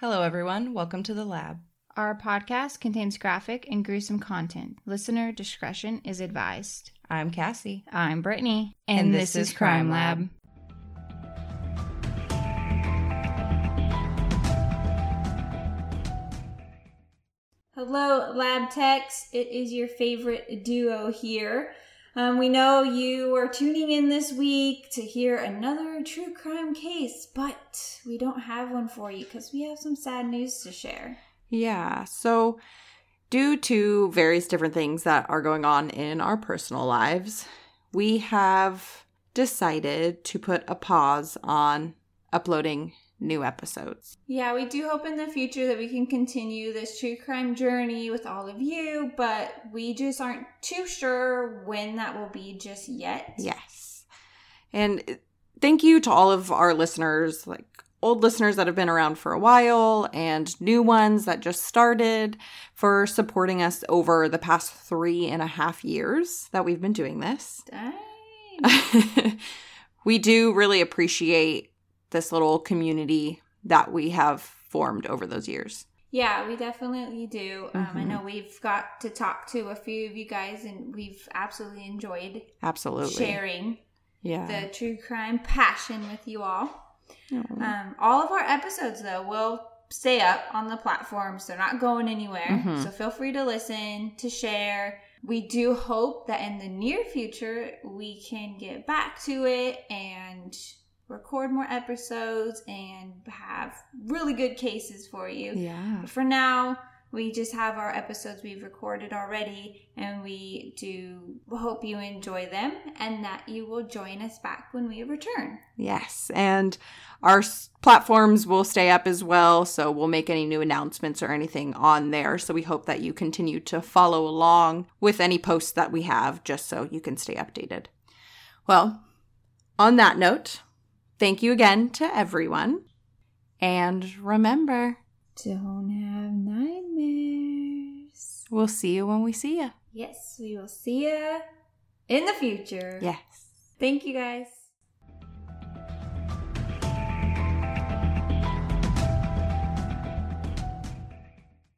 Hello, everyone. Welcome to the lab. Our podcast contains graphic and gruesome content. Listener discretion is advised. I'm Cassie. I'm Brittany, And this is Crime Lab. Hello, Lab Techs. It is your favorite duo here. Um, we know you are tuning in this week to hear another true crime case, but we don't have one for you because we have some sad news to share. Yeah. So, due to various different things that are going on in our personal lives, we have decided to put a pause on uploading new episodes. Yeah, we do hope in the future that we can continue this true crime journey with all of you, but we just aren't too sure when that will be just yet. Yes. And thank you to all of our listeners, like old listeners that have been around for a while and new ones that just started for supporting us over the past three and a half years that we've been doing this. We do really appreciate this little community that we have formed over those years. Yeah, we definitely do. Um, I Mhm. know we've got to talk to a few of you guys, and we've absolutely enjoyed Absolutely. sharing Yeah. the true crime passion with you all. Um, all of our episodes, though, will stay up on the platforms. They're not going anywhere. Mhm. So feel free to listen, to share. We do hope that in the near future, we can get back to it and record more episodes and have really good cases for you. yeah. But for now, we just have our episodes we've recorded already, and we do hope you enjoy them and that you will join us back when we return. Yes. And our s- platforms will stay up as well. So we'll make any new announcements or anything on there. So we hope that you continue to follow along with any posts that we have just so you can stay updated. Well, on that note, thank you again to everyone. And remember, Don't have nightmares. we'll see you when we see you. Yes, we will see you in the future. Yes. Thank you guys.